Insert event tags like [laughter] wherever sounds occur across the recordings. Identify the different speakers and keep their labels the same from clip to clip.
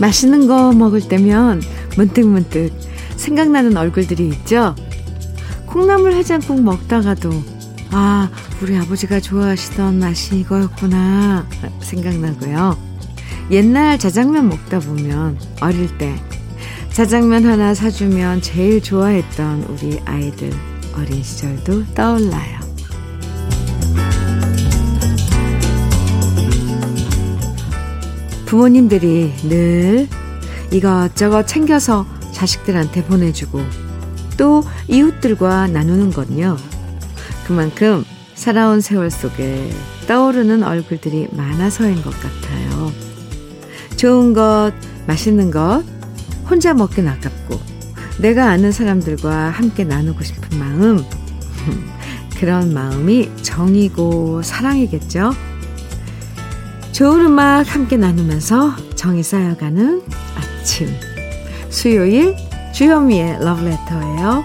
Speaker 1: 맛있는 거 먹을 때면 문득문득 생각나는 얼굴들이 있죠? 콩나물 해장국 먹다가도 아, 우리 아버지가 좋아하시던 맛이 이거였구나 생각나고요. 옛날 자장면 먹다 보면 어릴 때 자장면 하나 사주면 제일 좋아했던 우리 아이들 어린 시절도 떠올라요. 부모님들이 늘 이것저것 챙겨서 자식들한테 보내주고 또 이웃들과 나누는 건요. 그만큼 살아온 세월 속에 떠오르는 얼굴들이 많아서인 것 같아요. 좋은 것, 맛있는 것, 혼자 먹긴 아깝고, 내가 아는 사람들과 함께 나누고 싶은 마음, [laughs] 그런 마음이 정이고 사랑이겠죠? 좋은 음악 함께 나누면서 정이 쌓여가는 아침. 수요일 주현미의 러브레터예요.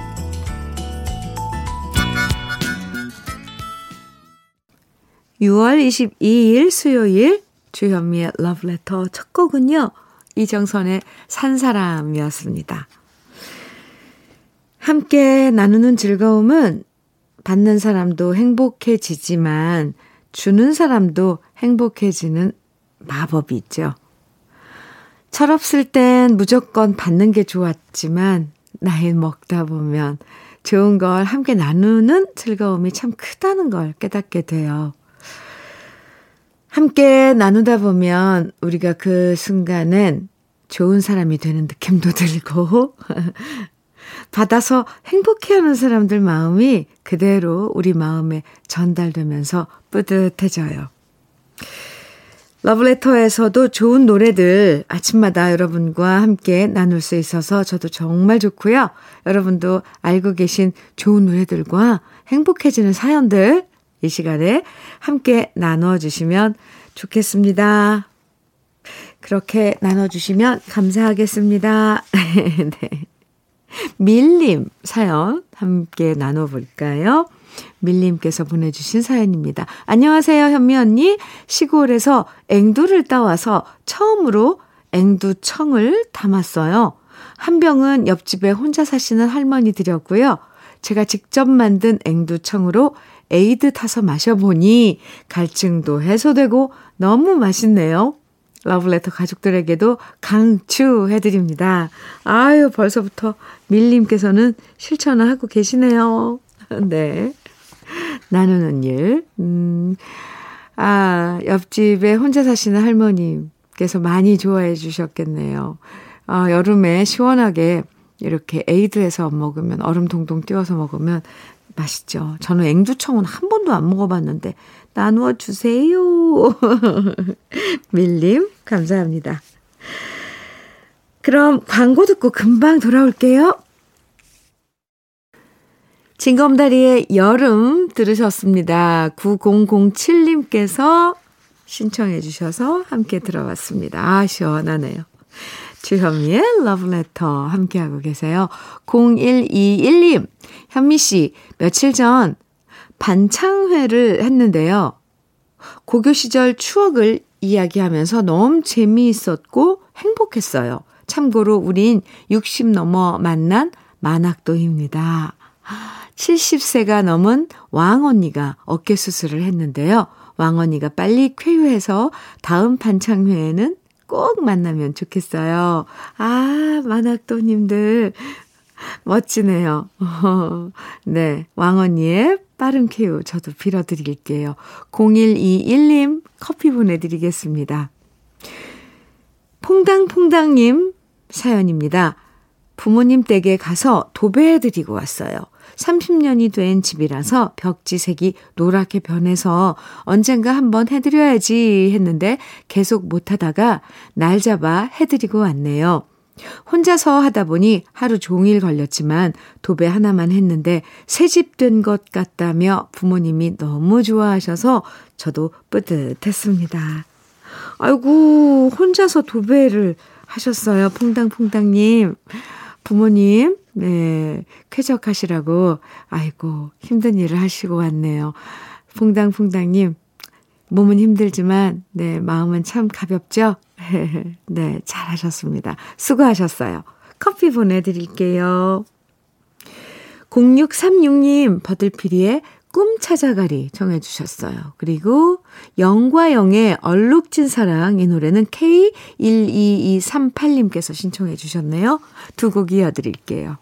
Speaker 1: 6월 22일 수요일 주현미의 러브레터 첫 곡은요. 이정선의 산사람이었습니다. 함께 나누는 즐거움은 받는 사람도 행복해지지만 주는 사람도 행복해지는 마법이 있죠. 철없을 땐 무조건 받는 게 좋았지만 나이 먹다 보면 좋은 걸 함께 나누는 즐거움이 참 크다는 걸 깨닫게 돼요. 함께 나누다 보면 우리가 그 순간엔 좋은 사람이 되는 느낌도 들고 받아서 행복해하는 사람들 마음이 그대로 우리 마음에 전달되면서 뿌듯해져요. 러브레터에서도 좋은 노래들 아침마다 여러분과 함께 나눌 수 있어서 저도 정말 좋고요. 여러분도 알고 계신 좋은 노래들과 행복해지는 사연들 이 시간에 함께 나눠주시면 좋겠습니다. 그렇게 나눠주시면 감사하겠습니다. [laughs] 네. 밀림 사연 함께 나눠볼까요? 밀림께서 보내주신 사연입니다. 안녕하세요, 현미 언니. 시골에서 앵두를 따와서 처음으로 앵두청을 담았어요. 한 병은 옆집에 혼자 사시는 할머니 드렸고요. 제가 직접 만든 앵두청으로 에이드 타서 마셔보니 갈증도 해소되고 너무 맛있네요. 러브레터 가족들에게도 강추해드립니다. 아유, 벌써부터 밀님께서는 실천을 하고 계시네요. [laughs] 네. 나누는 일. 음, 아, 옆집에 혼자 사시는 할머님께서 많이 좋아해 주셨겠네요. 아, 여름에 시원하게 이렇게 에이드해서 먹으면, 얼음 동동 띄워서 먹으면 맛있죠. 저는 앵두청은 한 번도 안 먹어봤는데, 나누어 주세요. [laughs] 밀림, 감사합니다. 그럼 광고 듣고 금방 돌아올게요. 징검다리의 여름 들으셨습니다. 9007님께서 신청해 주셔서 함께 들어봤습니다. 아, 시원하네요. 주현미의 러브레터 함께하고 계세요. 0121님, 현미 씨, 며칠 전 반창회를 했는데요. 고교 시절 추억을 이야기하면서 너무 재미있었고 행복했어요. 참고로 우린 60 넘어 만난 만학도입니다. 70세가 넘은 왕언니가 어깨 수술을 했는데요. 왕언니가 빨리 쾌유해서 다음 반창회에는 꼭 만나면 좋겠어요. 아, 만학도님들. 멋지네요. [laughs] 네. 왕언니의 빠른 쾌유 저도 빌어드릴게요. 0121님 커피 보내드리겠습니다. 퐁당퐁당님 사연입니다. 부모님 댁에 가서 도배해드리고 왔어요. 30년이 된 집이라서 벽지색이 노랗게 변해서 언젠가 한번 해드려야지 했는데 계속 못하다가 날 잡아 해드리고 왔네요. 혼자서 하다 보니 하루 종일 걸렸지만 도배 하나만 했는데 새집 된 것 같다며 부모님이 너무 좋아하셔서 저도 뿌듯했습니다. 아이고, 혼자서 도배를 하셨어요. 퐁당퐁당님. 부모님, 네, 쾌적하시라고, 아이고, 힘든 일을 하시고 왔네요. 퐁당퐁당님, 몸은 힘들지만, 네, 마음은 참 가볍죠? [laughs] 네, 잘하셨습니다. 수고하셨어요. 커피 보내드릴게요. 0636님, 버들피리의 꿈 찾아가리 정해 주셨어요. 그리고 영과 영의 얼룩진 사랑 이 노래는 K12238님께서 신청해 주셨네요. 두 곡 이어드릴게요.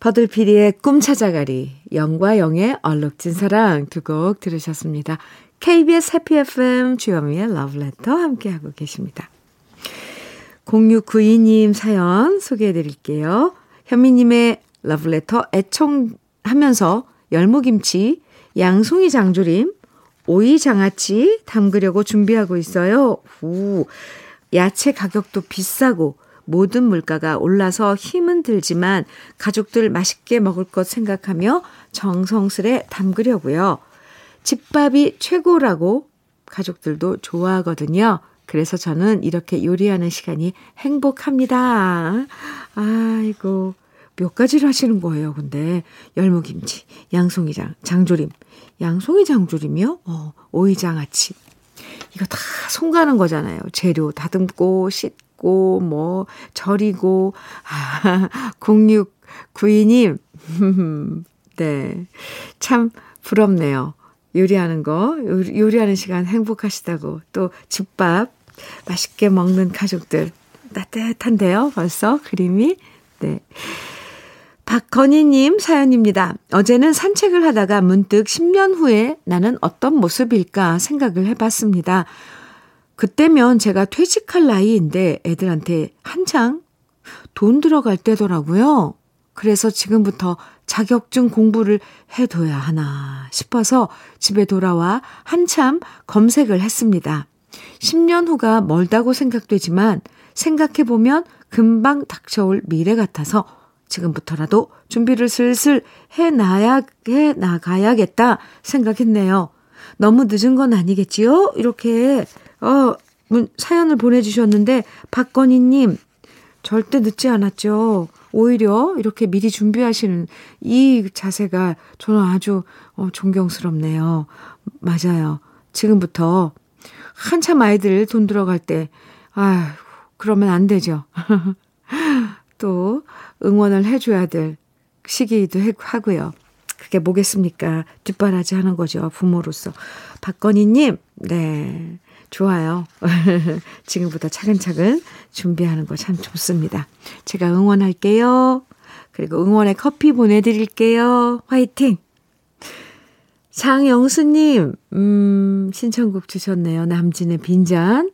Speaker 1: 버들피리의 꿈 찾아가리, 영과 영의 얼룩진 사랑 두 곡 들으셨습니다. KBS 해피 FM 주현미의 러브레터 함께하고 계십니다. 0692님 사연 소개해 드릴게요. 현미님의 러브레터 애청하면서 열무김치, 양송이 장조림, 오이 장아찌 담그려고 준비하고 있어요. 우, 야채 가격도 비싸고 모든 물가가 올라서 힘은 들지만 가족들 맛있게 먹을 것 생각하며 정성스레 담그려고요. 집밥이 최고라고 가족들도 좋아하거든요. 그래서 저는 이렇게 요리하는 시간이 행복합니다. 아이고, 몇 가지를 하시는 거예요, 근데. 열무김치, 양송이장, 장조림. 양송이 장조림이요? 어, 오이장아찌. 이거 다 손 가는 거잖아요. 재료 다듬고, 씻고, 뭐, 절이고. 아, [laughs] 0692님. [laughs] 네. 참 부럽네요. 요리하는 거, 요리하는 시간 행복하시다고. 또 집밥 맛있게 먹는 가족들. 따뜻한데요, 벌써 그림이? 네. 박건희님 사연입니다. 어제는 산책을 하다가 문득 10년 후에 나는 어떤 모습일까 생각을 해봤습니다. 그때면 제가 퇴직할 나이인데 애들한테 한창 돈 들어갈 때더라고요. 그래서 지금부터 자격증 공부를 해둬야 하나 싶어서 집에 돌아와 한참 검색을 했습니다. 10년 후가 멀다고 생각되지만 생각해보면 금방 닥쳐올 미래 같아서 지금부터라도 준비를 슬슬 해나야, 해 나가야겠다 생각했네요. 너무 늦은 건 아니겠지요? 이렇게, 어, 문, 사연을 보내주셨는데, 박건희님, 절대 늦지 않았죠. 오히려 이렇게 미리 준비하시는 이 자세가 저는 아주 어, 존경스럽네요. 맞아요. 지금부터 한참 아이들 돈 들어갈 때, 아 그러면 안 되죠. [laughs] 또 응원을 해줘야 될 시기이기도 하고요. 그게 뭐겠습니까? 뒷바라지 하는 거죠. 부모로서. 박건희님, 네. 좋아요. [laughs] 지금부터 차근차근 준비하는 거 참 좋습니다. 제가 응원할게요. 그리고 응원의 커피 보내드릴게요. 화이팅! 장영수님, 음, 신청곡 주셨네요. 남진의 빈잔.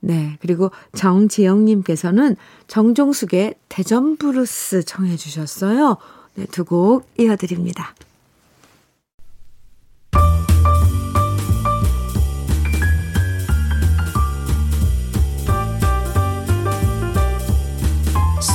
Speaker 1: 네. 그리고 정지영님께서는 정종숙의 대전 브루스 청해 주셨어요. 네, 두 곡 이어드립니다.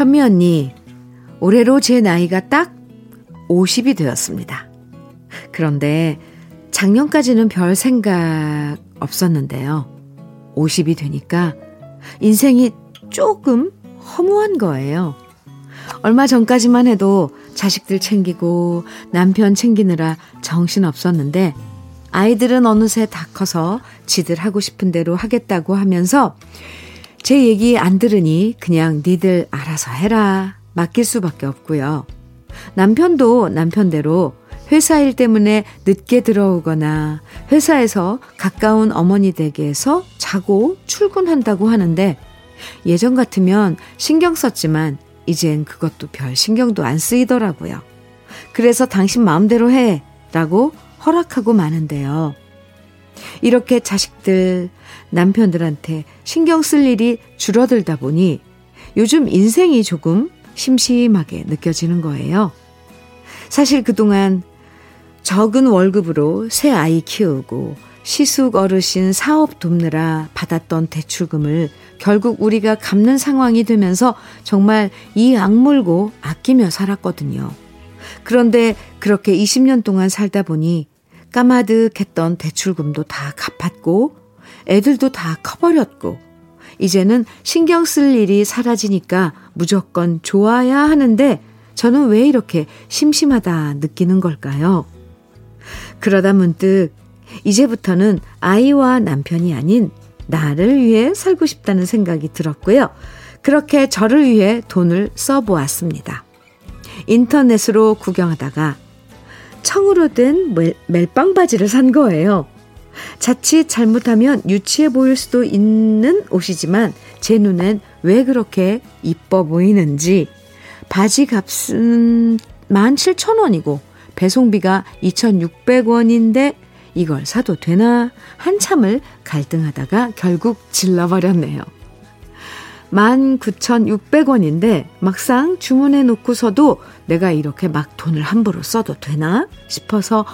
Speaker 1: 현미 언니, 올해로 제 나이가 딱 50이 되었습니다. 그런데 작년까지는 별 생각 없었는데요. 50이 되니까 인생이 조금 허무한 거예요. 얼마 전까지만 해도 자식들 챙기고 남편 챙기느라 정신 없었는데 아이들은 어느새 다 커서 지들 하고 싶은 대로 하겠다고 하면서 제 얘기 안 들으니 그냥 니들 알아서 해라 맡길 수밖에 없고요. 남편도 남편대로 회사 일 때문에 늦게 들어오거나 회사에서 가까운 어머니 댁에서 자고 출근한다고 하는데 예전 같으면 신경 썼지만 이젠 그것도 별 신경도 안 쓰이더라고요. 그래서 당신 마음대로 해 라고 허락하고 마는데요. 이렇게 자식들, 남편들한테 신경 쓸 일이 줄어들다 보니 요즘 인생이 조금 심심하게 느껴지는 거예요. 사실 그동안 적은 월급으로 새 아이 키우고 시숙 어르신 사업 돕느라 받았던 대출금을 결국 우리가 갚는 상황이 되면서 정말 이 악물고 아끼며 살았거든요. 그런데 그렇게 20년 동안 살다 보니 까마득했던 대출금도 다 갚았고 애들도 다 커버렸고 이제는 신경 쓸 일이 사라지니까 무조건 좋아야 하는데 저는 왜 이렇게 심심하다 느끼는 걸까요? 그러다 문득 이제부터는 아이와 남편이 아닌 나를 위해 살고 싶다는 생각이 들었고요. 그렇게 저를 위해 돈을 써보았습니다. 인터넷으로 구경하다가 청으로 된 멜빵 바지를 산 거예요. 자칫 잘못하면 유치해 보일 수도 있는 옷이지만 제 눈엔 왜 그렇게 이뻐 보이는지 바지 값은 17,000원이고 배송비가 2,600원인데 이걸 사도 되나 한참을 갈등하다가 결국 질러버렸네요. 19,600원인데 막상 주문해 놓고서도 내가 이렇게 막 돈을 함부로 써도 되나 싶어서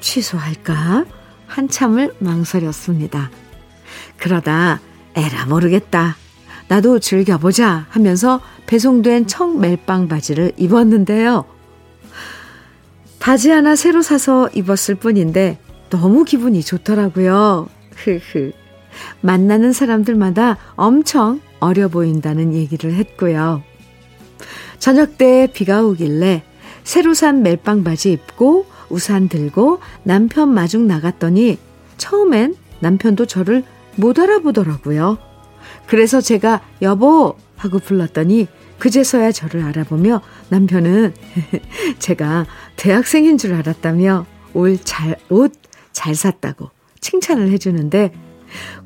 Speaker 1: 취소할까 한참을 망설였습니다. 그러다 에라 모르겠다. 나도 즐겨보자 하면서 배송된 청 멜빵 바지를 입었는데요. 바지 하나 새로 사서 입었을 뿐인데 너무 기분이 좋더라고요. 흐흐. 만나는 사람들마다 엄청 어려 보인다는 얘기를 했고요. 저녁 때 비가 오길래 새로 산 멜빵 바지 입고 우산 들고 남편 마중 나갔더니 처음엔 남편도 저를 못 알아보더라고요. 그래서 제가 여보 하고 불렀더니 그제서야 저를 알아보며 남편은 [laughs] 제가 대학생인 줄 알았다며 옷 잘, 옷 잘 샀다고 칭찬을 해주는데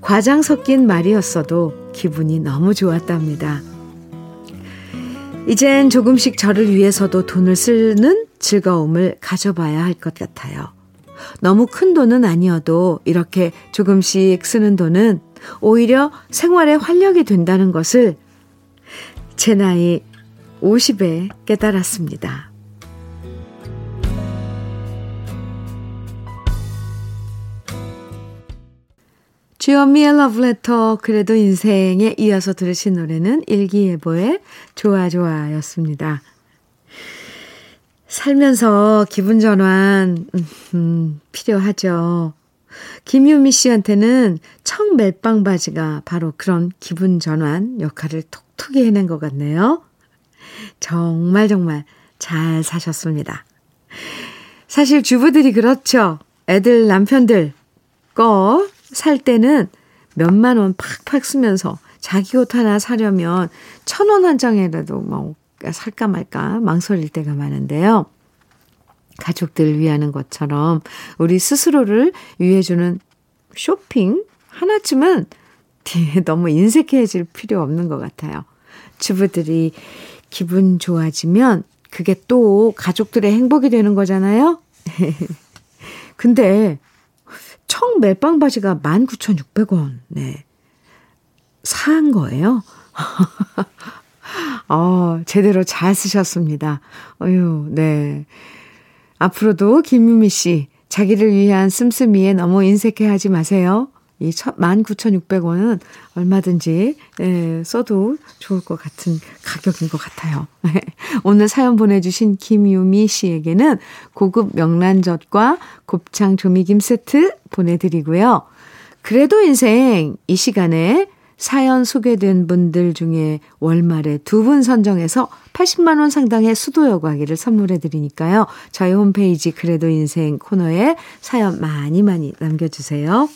Speaker 1: 과장 섞인 말이었어도 기분이 너무 좋았답니다. 이젠 조금씩 저를 위해서도 돈을 쓰는 즐거움을 가져봐야 할 것 같아요. 너무 큰 돈은 아니어도 이렇게 조금씩 쓰는 돈은 오히려 생활에 활력이 된다는 것을 제 나이 50에 깨달았습니다. 주현미의 러브레터 그래도 인생에 이어서 들으신 노래는 일기예보의 좋아 좋아였습니다. 살면서 기분 전환 음, 음, 필요하죠. 김유미 씨한테는 청 멜빵 바지가 바로 그런 기분 전환 역할을 톡톡히 해낸 것 같네요. 정말 정말 잘 사셨습니다. 사실 주부들이 그렇죠. 애들 남편들 거 살 때는 몇만 원 팍팍 쓰면서 자기 옷 하나 사려면 천 원 한 장이라도 뭐 살까 말까 망설일 때가 많은데요. 가족들 위하는 것처럼 우리 스스로를 위해주는 쇼핑 하나쯤은 너무 인색해질 필요 없는 것 같아요. 주부들이 기분 좋아지면 그게 또 가족들의 행복이 되는 거잖아요? [laughs] 근데 청 멜빵 바지가 19,600원, 네. 산 거예요? [laughs] 어, 제대로 잘 쓰셨습니다. 어유, 네. 앞으로도 김유미 씨, 자기를 위한 씀씀이에 너무 인색해 하지 마세요. 이 19,600원은 얼마든지 예, 써도 좋을 것 같은 가격인 것 같아요. [laughs] 오늘 사연 보내주신 김유미 씨에게는 고급 명란젓과 곱창 조미김 세트 보내드리고요. 그래도 인생 이 시간에 사연 소개된 분들 중에 월말에 두 분 선정해서 80만 원 상당의 수도 여과기를 선물해 드리니까요. 저희 홈페이지 그래도 인생 코너에 사연 많이 많이 남겨 주세요.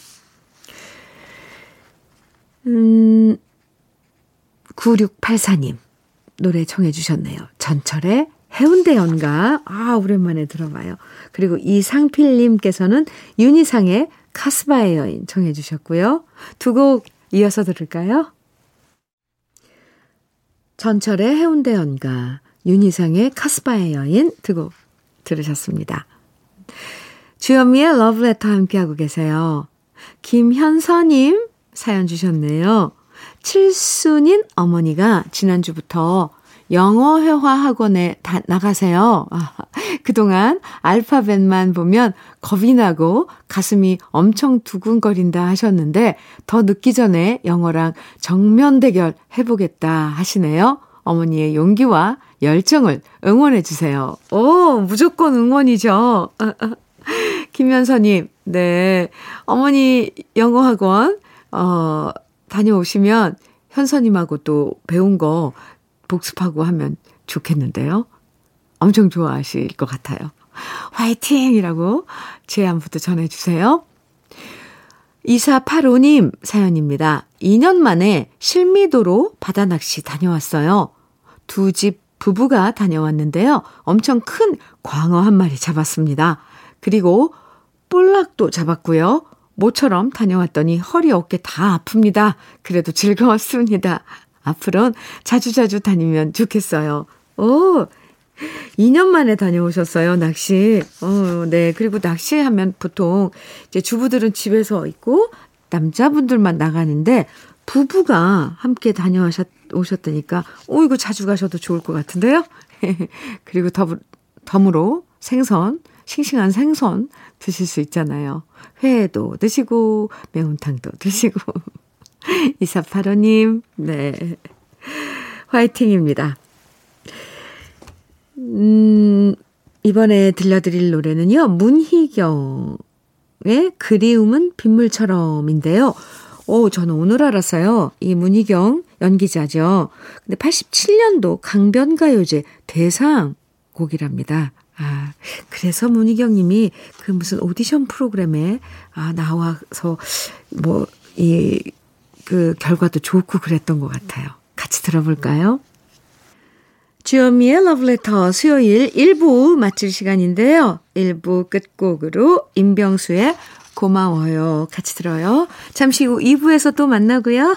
Speaker 1: 음, 9684님, 노래 청해 주셨네요. 전철의 해운대 연가. 아, 오랜만에 들어봐요. 그리고 이상필님께서는 윤희상의 카스바의 여인 청해 주셨고요. 두 곡 이어서 들을까요? 전철의 해운대 연가, 윤희상의 카스바의 여인 두 곡 들으셨습니다. 주현미의 러브레터 함께하고 계세요. 김현서님 사연 주셨네요. 칠순인 어머니가 지난주부터 영어 회화 학원에 다 나가세요. 아, 그동안 알파벳만 보면 겁이 나고 가슴이 엄청 두근거린다 하셨는데 더 늦기 전에 영어랑 정면 대결 해보겠다 하시네요. 어머니의 용기와 열정을 응원해 주세요. 오, 무조건 응원이죠. [laughs] 김현서님, 네. 어머니 영어학원, 어, 다녀오시면 현서님하고 또 배운 거 복습하고 하면 좋겠는데요. 엄청 좋아하실 것 같아요. 화이팅! 이라고 제 안부터 전해주세요. 2485님 사연입니다. 2년 만에 실미도로 바다 낚시 다녀왔어요. 두 집 부부가 다녀왔는데요. 엄청 큰 광어 한 마리 잡았습니다. 그리고 볼락도 잡았고요. 모처럼 다녀왔더니 허리 어깨 다 아픕니다. 그래도 즐거웠습니다. 앞으로는 자주자주 다니면 좋겠어요. 오, 2년 만에 다녀오셨어요, 낚시. 어, 네. 그리고 낚시하면 보통 이제 주부들은 집에서 있고 남자분들만 나가는데 부부가 함께 다녀오셨, 오셨다니까, 오, 이거 자주 가셔도 좋을 것 같은데요? [laughs] 그리고 더, 덤으로 생선, 싱싱한 생선 드실 수 있잖아요. 회도 드시고, 매운탕도 [laughs] 드시고. 2485님, 네. 화이팅입니다. 음, 이번에 들려드릴 노래는요, 문희경의 그리움은 빗물처럼인데요. 오, 저는 오늘 알았어요. 이 문희경 연기자죠. 근데 87년도 강변가요제 대상 곡이랍니다. 아, 그래서 문희경 님이 그 무슨 오디션 프로그램에 아, 나와서 뭐, 이, 그 결과도 좋고 그랬던 것 같아요. 같이 들어볼까요? 주현미의 러브레터 수요일 1부 마칠 시간인데요. 1부 끝곡으로 임병수의 고마워요. 같이 들어요. 잠시 후 2부에서 또 만나고요.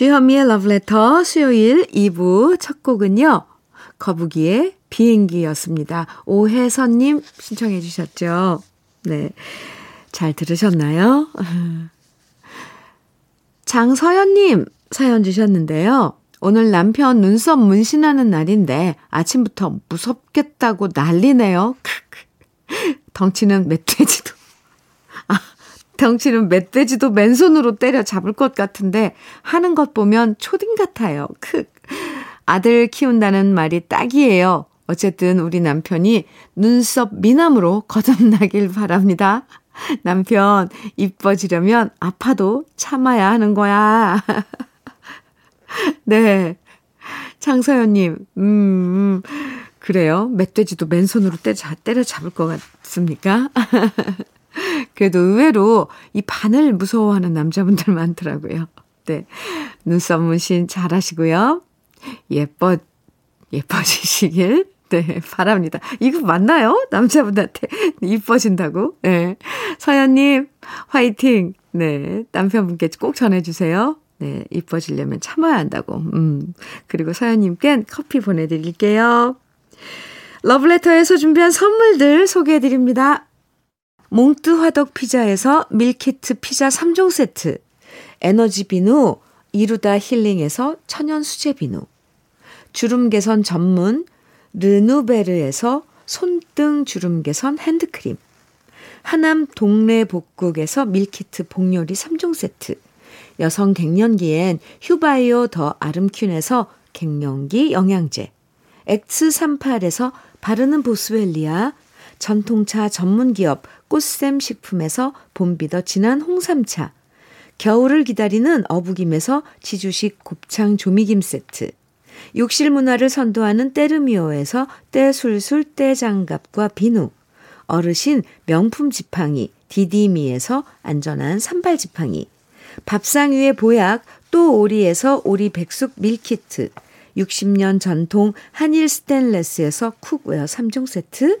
Speaker 1: 주현미의 Letter 수요일 2부 첫 곡은요. 거북이의 비행기였습니다. 오혜선님 신청해 주셨죠. 네. 잘 들으셨나요? [laughs] 장서연님 사연 주셨는데요. 오늘 남편 눈썹 문신하는 날인데 아침부터 무섭겠다고 난리네요. [laughs] 덩치는 멧돼지도 아, 덩치는 멧돼지도 맨손으로 때려 잡을 것 같은데 하는 것 보면 초딩 같아요. 크. 아들 키운다는 말이 딱이에요. 어쨌든 우리 남편이 눈썹 미남으로 거듭나길 바랍니다. 남편 이뻐지려면 아파도 참아야 하는 거야. [laughs] 네. 장서연님, 음, 음, 그래요. 멧돼지도 맨손으로 때려, 때려 잡을 것 같습니까? [laughs] [laughs] 그래도 의외로 이 바늘 무서워하는 남자분들 많더라고요. 네. 눈썹 문신 잘 하시고요. 예뻐, 예뻐지시길, 네, 바랍니다. 이거 맞나요? 남자분한테 [laughs] 이뻐진다고? 네. 서연님, 화이팅! 네. 남편분께 꼭 전해주세요. 네, 이뻐지려면 참아야 한다고. 음. 그리고 서연님께 커피 보내드릴게요. 러브레터에서 준비한 선물들 소개해드립니다. 몽뜨 화덕 피자에서 밀키트 피자 3종 세트, 에너지 비누, 이루다 힐링에서 천연 수제 비누, 주름 개선 전문 르누베르에서 손등 주름 개선 핸드크림, 하남 동네 복국에서 밀키트 복요리 3종 세트, 여성 갱년기엔 휴바이오 더 아름퀸에서 갱년기 영양제, X38에서 바르는 보스웰리아, 전통차 전문기업 꽃샘 식품에서 봄비더 진한 홍삼차, 겨울을 기다리는 어부김에서 지주식 곱창 조미김 세트, 욕실 문화를 선도하는 때르미오에서 때술술 때장갑과 비누, 어르신 명품 지팡이 디디미에서 안전한 산발 지팡이, 밥상 위의 보약 또 오리에서 오리 백숙 밀키트, 60년 전통 한일 스텐레스에서 cookware 3종 세트,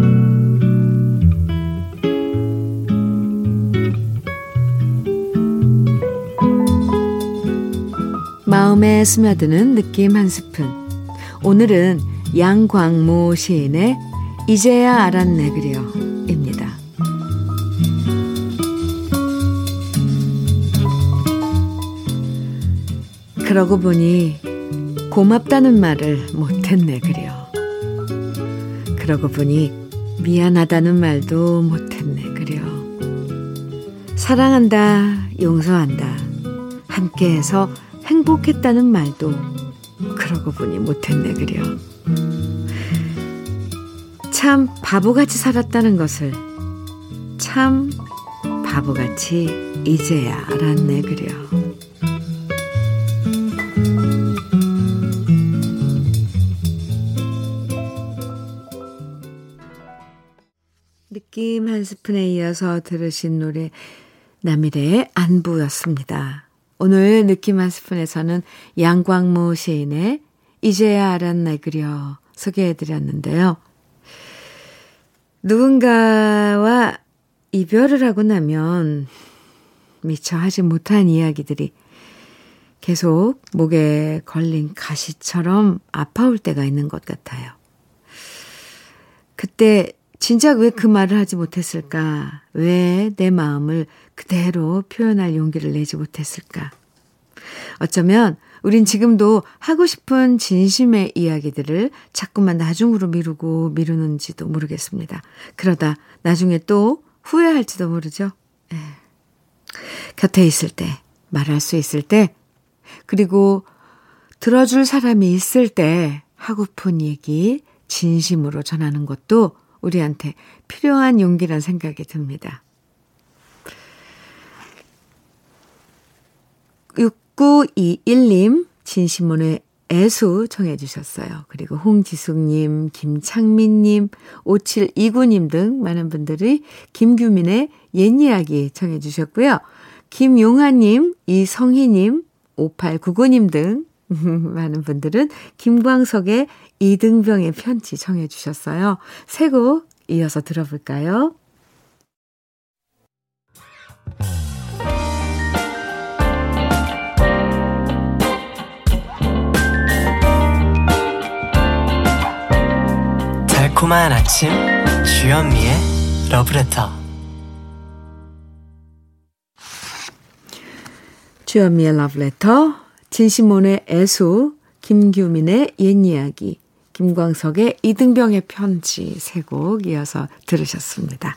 Speaker 1: 마음에 스며드는 느낌 한 스푼. 오늘은 양광모 시인의 이제야 알았네 그려입니다. 그러고 보니 고맙다는 말을 못했네 그려. 그러고 보니 미안하다는 말도 못했네 그려. 사랑한다 용서한다 함께해서 행복했다는 말도 그러고 보니 못했네 그려. 참 바보같이 살았다는 것을 참 바보같이 이제야 알았네 그려. 느낌 한 스푼에 이어서 들으신 노래 남일의 안부였습니다. 오늘 느낌 한 스푼에서는 양광무 시인의 이제야 알았나 그려 소개해드렸는데요. 누군가와 이별을 하고 나면 미처 하지 못한 이야기들이 계속 목에 걸린 가시처럼 아파올 때가 있는 것 같아요. 그때 진작 왜 그 말을 하지 못했을까? 왜 내 마음을 그대로 표현할 용기를 내지 못했을까? 어쩌면 우린 지금도 하고 싶은 진심의 이야기들을 자꾸만 나중으로 미루고 미루는지도 모르겠습니다. 그러다 나중에 또 후회할지도 모르죠. 에. 예. 곁에 있을 때, 말할 수 있을 때, 그리고 들어줄 사람이 있을 때 하고픈 얘기 진심으로 전하는 것도 우리한테 필요한 용기란 생각이 듭니다. 6921님, 진심문의 애수 청해 주셨어요. 그리고 홍지숙님, 김창민님, 5729님 등 많은 분들이 김규민의 옛 이야기 청해 주셨고요. 김용하님, 이성희님, 5899님 등 [laughs] 많은 분들은 김광석의 이등병의 편지 청해 주셨어요. 세 곡 이어서 들어볼까요? 달콤한 아침 주현미의 러브레터 주현미의 러브레터 진시몬의 애수 김규민의 옛 이야기 김광석의 이등병의 편지 세 곡 이어서 들으셨습니다.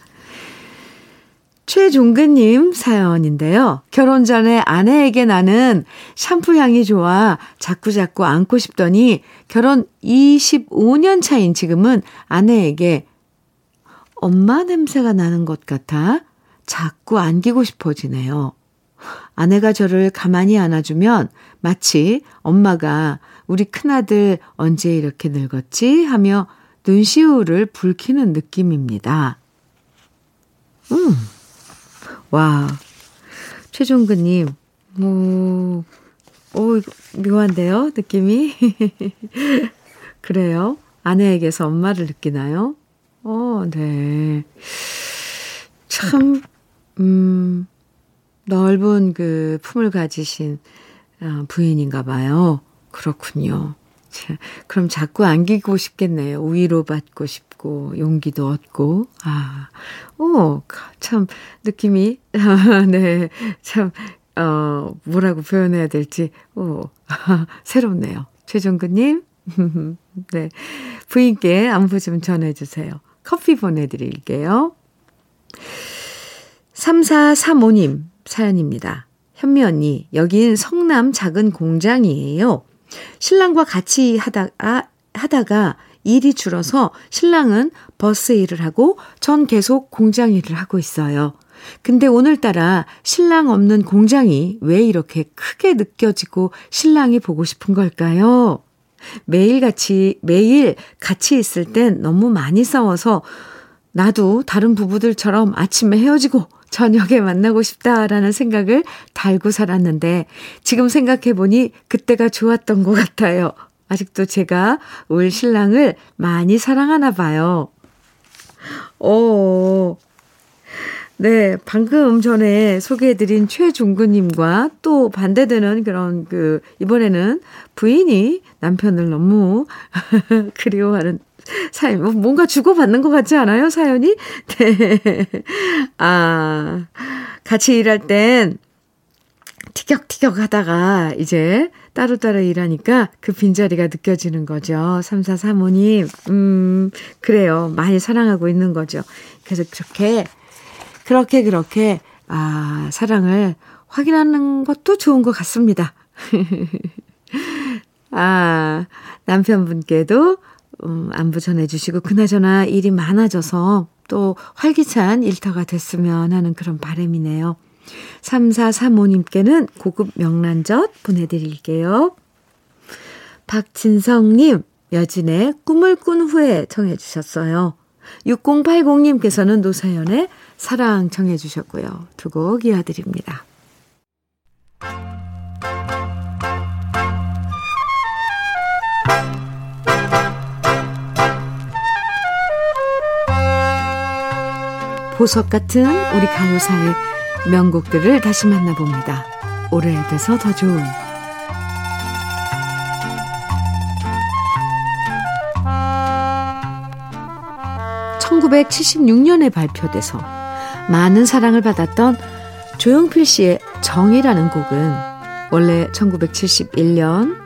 Speaker 1: 최종근님 사연인데요. 결혼 전에 아내에게 나는 샴푸 향이 좋아 자꾸자꾸 안고 싶더니 결혼 25년 차인 지금은 아내에게 엄마 냄새가 나는 것 같아 자꾸 안기고 싶어지네요. 아내가 저를 가만히 안아주면 마치 엄마가 우리 큰아들 언제 이렇게 늙었지? 하며 눈시울을 붉히는 느낌입니다. 음, 와, 최종근님, 오, 오, 묘한데요? 느낌이? [laughs] 그래요? 아내에게서 엄마를 느끼나요? 어, 네. 참, 음, 넓은 그 품을 가지신 어, 부인인가 봐요. 그렇군요. 자, 그럼 자꾸 안기고 싶겠네요. 위로 받고 싶고, 용기도 얻고. 아, 오, 참, 느낌이, [laughs] 네, 참, 어, 뭐라고 표현해야 될지, 오, [laughs] 새롭네요. 최종근님, [laughs] 네. 부인께 안부 좀 전해주세요. 커피 보내드릴게요. 3435님 사연입니다. 현미 언니, 여긴 성남 작은 공장이에요. 신랑과 같이 하다가, 하다가 일이 줄어서 신랑은 버스 일을 하고 전 계속 공장 일을 하고 있어요. 근데 오늘따라 신랑 없는 공장이 왜 이렇게 크게 느껴지고 신랑이 보고 싶은 걸까요? 매일 같이, 매일 같이 있을 땐 너무 많이 싸워서 나도 다른 부부들처럼 아침에 헤어지고 저녁에 만나고 싶다라는 생각을 달고 살았는데 지금 생각해보니 그때가 좋았던 것 같아요. 아직도 제가 올 신랑을 많이 사랑하나 봐요. 오, 네, 방금 전에 소개해드린 최종근님과 또 반대되는 그런 그, 이번에는 부인이 남편을 너무 [laughs] 그리워하는 사연, 뭐 뭔가 주고받는 것 같지 않아요? 사연이? [laughs] 네. 아, 같이 일할 땐 티격티격 하다가 이제 따로따로 일하니까 그 빈자리가 느껴지는 거죠. 3435님, 음, 그래요. 많이 사랑하고 있는 거죠. 그래서 그렇게 그렇게 그렇게 아, 사랑을 확인하는 것도 좋은 것 같습니다. [laughs] 아, 남편분께도 음, 안부 전해주시고, 그나저나 일이 많아져서 또 활기찬 일터가 됐으면 하는 그런 바람이네요. 3435님께는 고급 명란젓 보내드릴게요. 박진성님, 여진의 꿈을 꾼 후에 청해주셨어요. 6080님께서는 노사연의 사랑 청해 주셨고요. 두 곡 이어드립니다. 보석 같은 우리 가요사의 명곡들을 다시 만나봅니다. 오래돼서 더 좋은 1976년에 발표돼서 많은 사랑을 받았던 조용필 씨의 정이라는 곡은 원래 1971년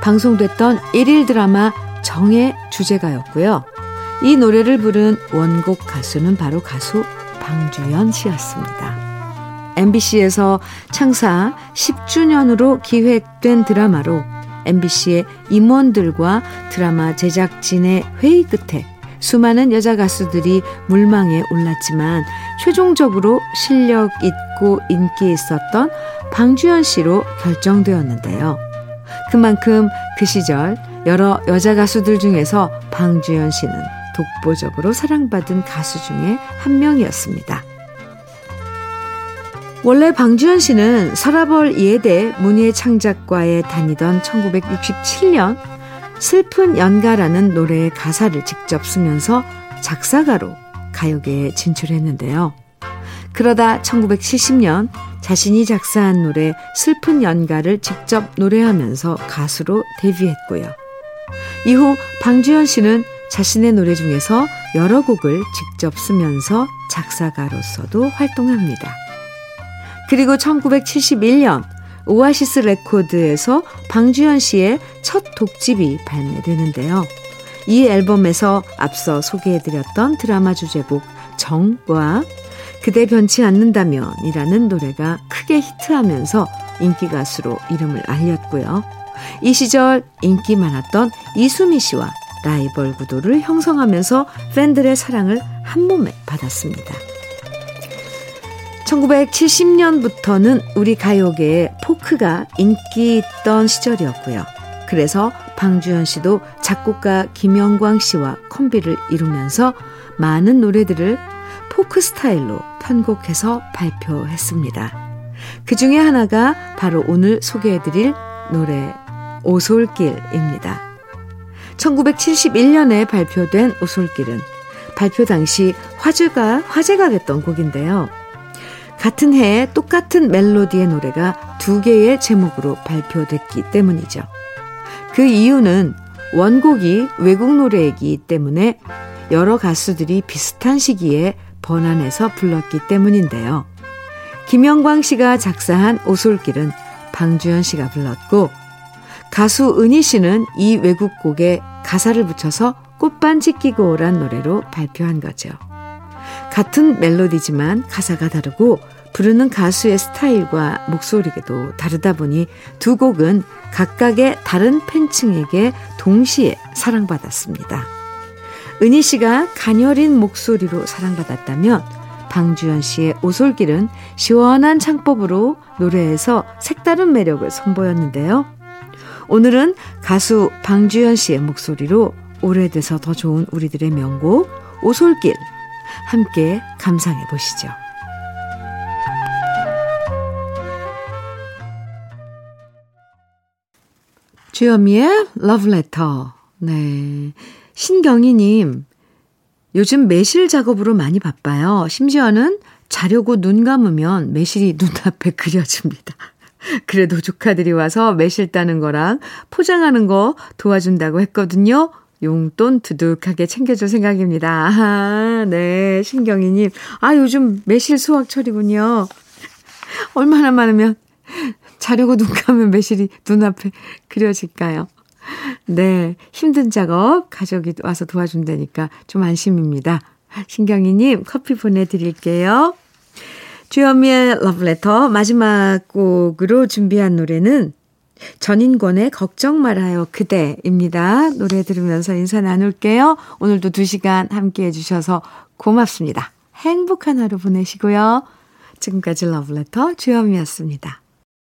Speaker 1: 방송됐던 1일 드라마 정의 주제가였고요. 이 노래를 부른 원곡 가수는 바로 가수 방주연 씨였습니다. MBC에서 창사 10주년으로 기획된 드라마로 MBC의 임원들과 드라마 제작진의 회의 끝에 수많은 여자 가수들이 물망에 올랐지만 최종적으로 실력 있고 인기 있었던 방주연 씨로 결정되었는데요. 그만큼 그 시절 여러 여자 가수들 중에서 방주연 씨는 독보적으로 사랑받은 가수 중에 한 명이었습니다. 원래 방주연 씨는 서라벌 예대 문예창작과에 다니던 1967년 슬픈 연가라는 노래의 가사를 직접 쓰면서 작사가로 가요계에 진출했는데요. 그러다 1970년 자신이 작사한 노래 슬픈 연가를 직접 노래하면서 가수로 데뷔했고요. 이후 방주현 씨는 자신의 노래 중에서 여러 곡을 직접 쓰면서 작사가로서도 활동합니다. 그리고 1971년 오아시스 레코드에서 방주현 씨의 첫 독집이 발매되는데요. 이 앨범에서 앞서 소개해드렸던 드라마 주제곡 정과 그대 변치 않는다면 이라는 노래가 크게 히트하면서 인기 가수로 이름을 알렸고요. 이 시절 인기 많았던 이수미 씨와 라이벌 구도를 형성하면서 팬들의 사랑을 한 몸에 받았습니다. 1970년부터는 우리 가요계에 포크가 인기 있던 시절이었고요. 그래서 방주현 씨도 작곡가 김영광 씨와 콤비를 이루면서 많은 노래들을 포크 스타일로 편곡해서 발표했습니다. 그 중에 하나가 바로 오늘 소개해드릴 노래 오솔길입니다. 1971년에 발표된 오솔길은 발표 당시 화제가, 화제가 됐던 곡인데요. 같은 해에 똑같은 멜로디의 노래가 두 개의 제목으로 발표됐기 때문이죠. 그 이유는 원곡이 외국 노래이기 때문에 여러 가수들이 비슷한 시기에 번안해서 불렀기 때문인데요. 김영광 씨가 작사한 오솔길은 방주연 씨가 불렀고 가수 은희 씨는 이 외국곡에 가사를 붙여서 꽃반지 끼고 오란 노래로 발표한 거죠. 같은 멜로디지만 가사가 다르고 부르는 가수의 스타일과 목소리도 다르다 보니 두 곡은 각각의 다른 팬층에게 동시에 사랑받았습니다. 은희 씨가 가녀린 목소리로 사랑받았다면 방주연 씨의 오솔길은 시원한 창법으로 노래에서 색다른 매력을 선보였는데요. 오늘은 가수 방주연 씨의 목소리로 오래돼서 더 좋은 우리들의 명곡 오솔길 함께 감상해 보시죠. 주현미의 러브레터. 네. 신경희님, 요즘 매실 작업으로 많이 바빠요. 심지어는 자려고 눈 감으면 매실이 눈앞에 그려집니다. 그래도 조카들이 와서 매실 따는 거랑 포장하는 거 도와준다고 했거든요. 용돈 두둑하게 챙겨줄 생각입니다. 아, 네, 신경이님. 아, 요즘 매실 수확철이군요. 얼마나 많으면 자려고 눈 감으면 매실이 눈앞에 그려질까요? 네, 힘든 작업 가족이 와서 도와준다니까 좀 안심입니다. 신경이님 커피 보내드릴게요. 주현미의 러브레터 마지막 곡으로 준비한 노래는 전인권의 걱정 말아요 그대입니다. 노래 들으면서 인사 나눌게요. 오늘도 2시간 함께 해주셔서 고맙습니다. 행복한 하루 보내시고요. 지금까지 러브레터 주현미였습니다.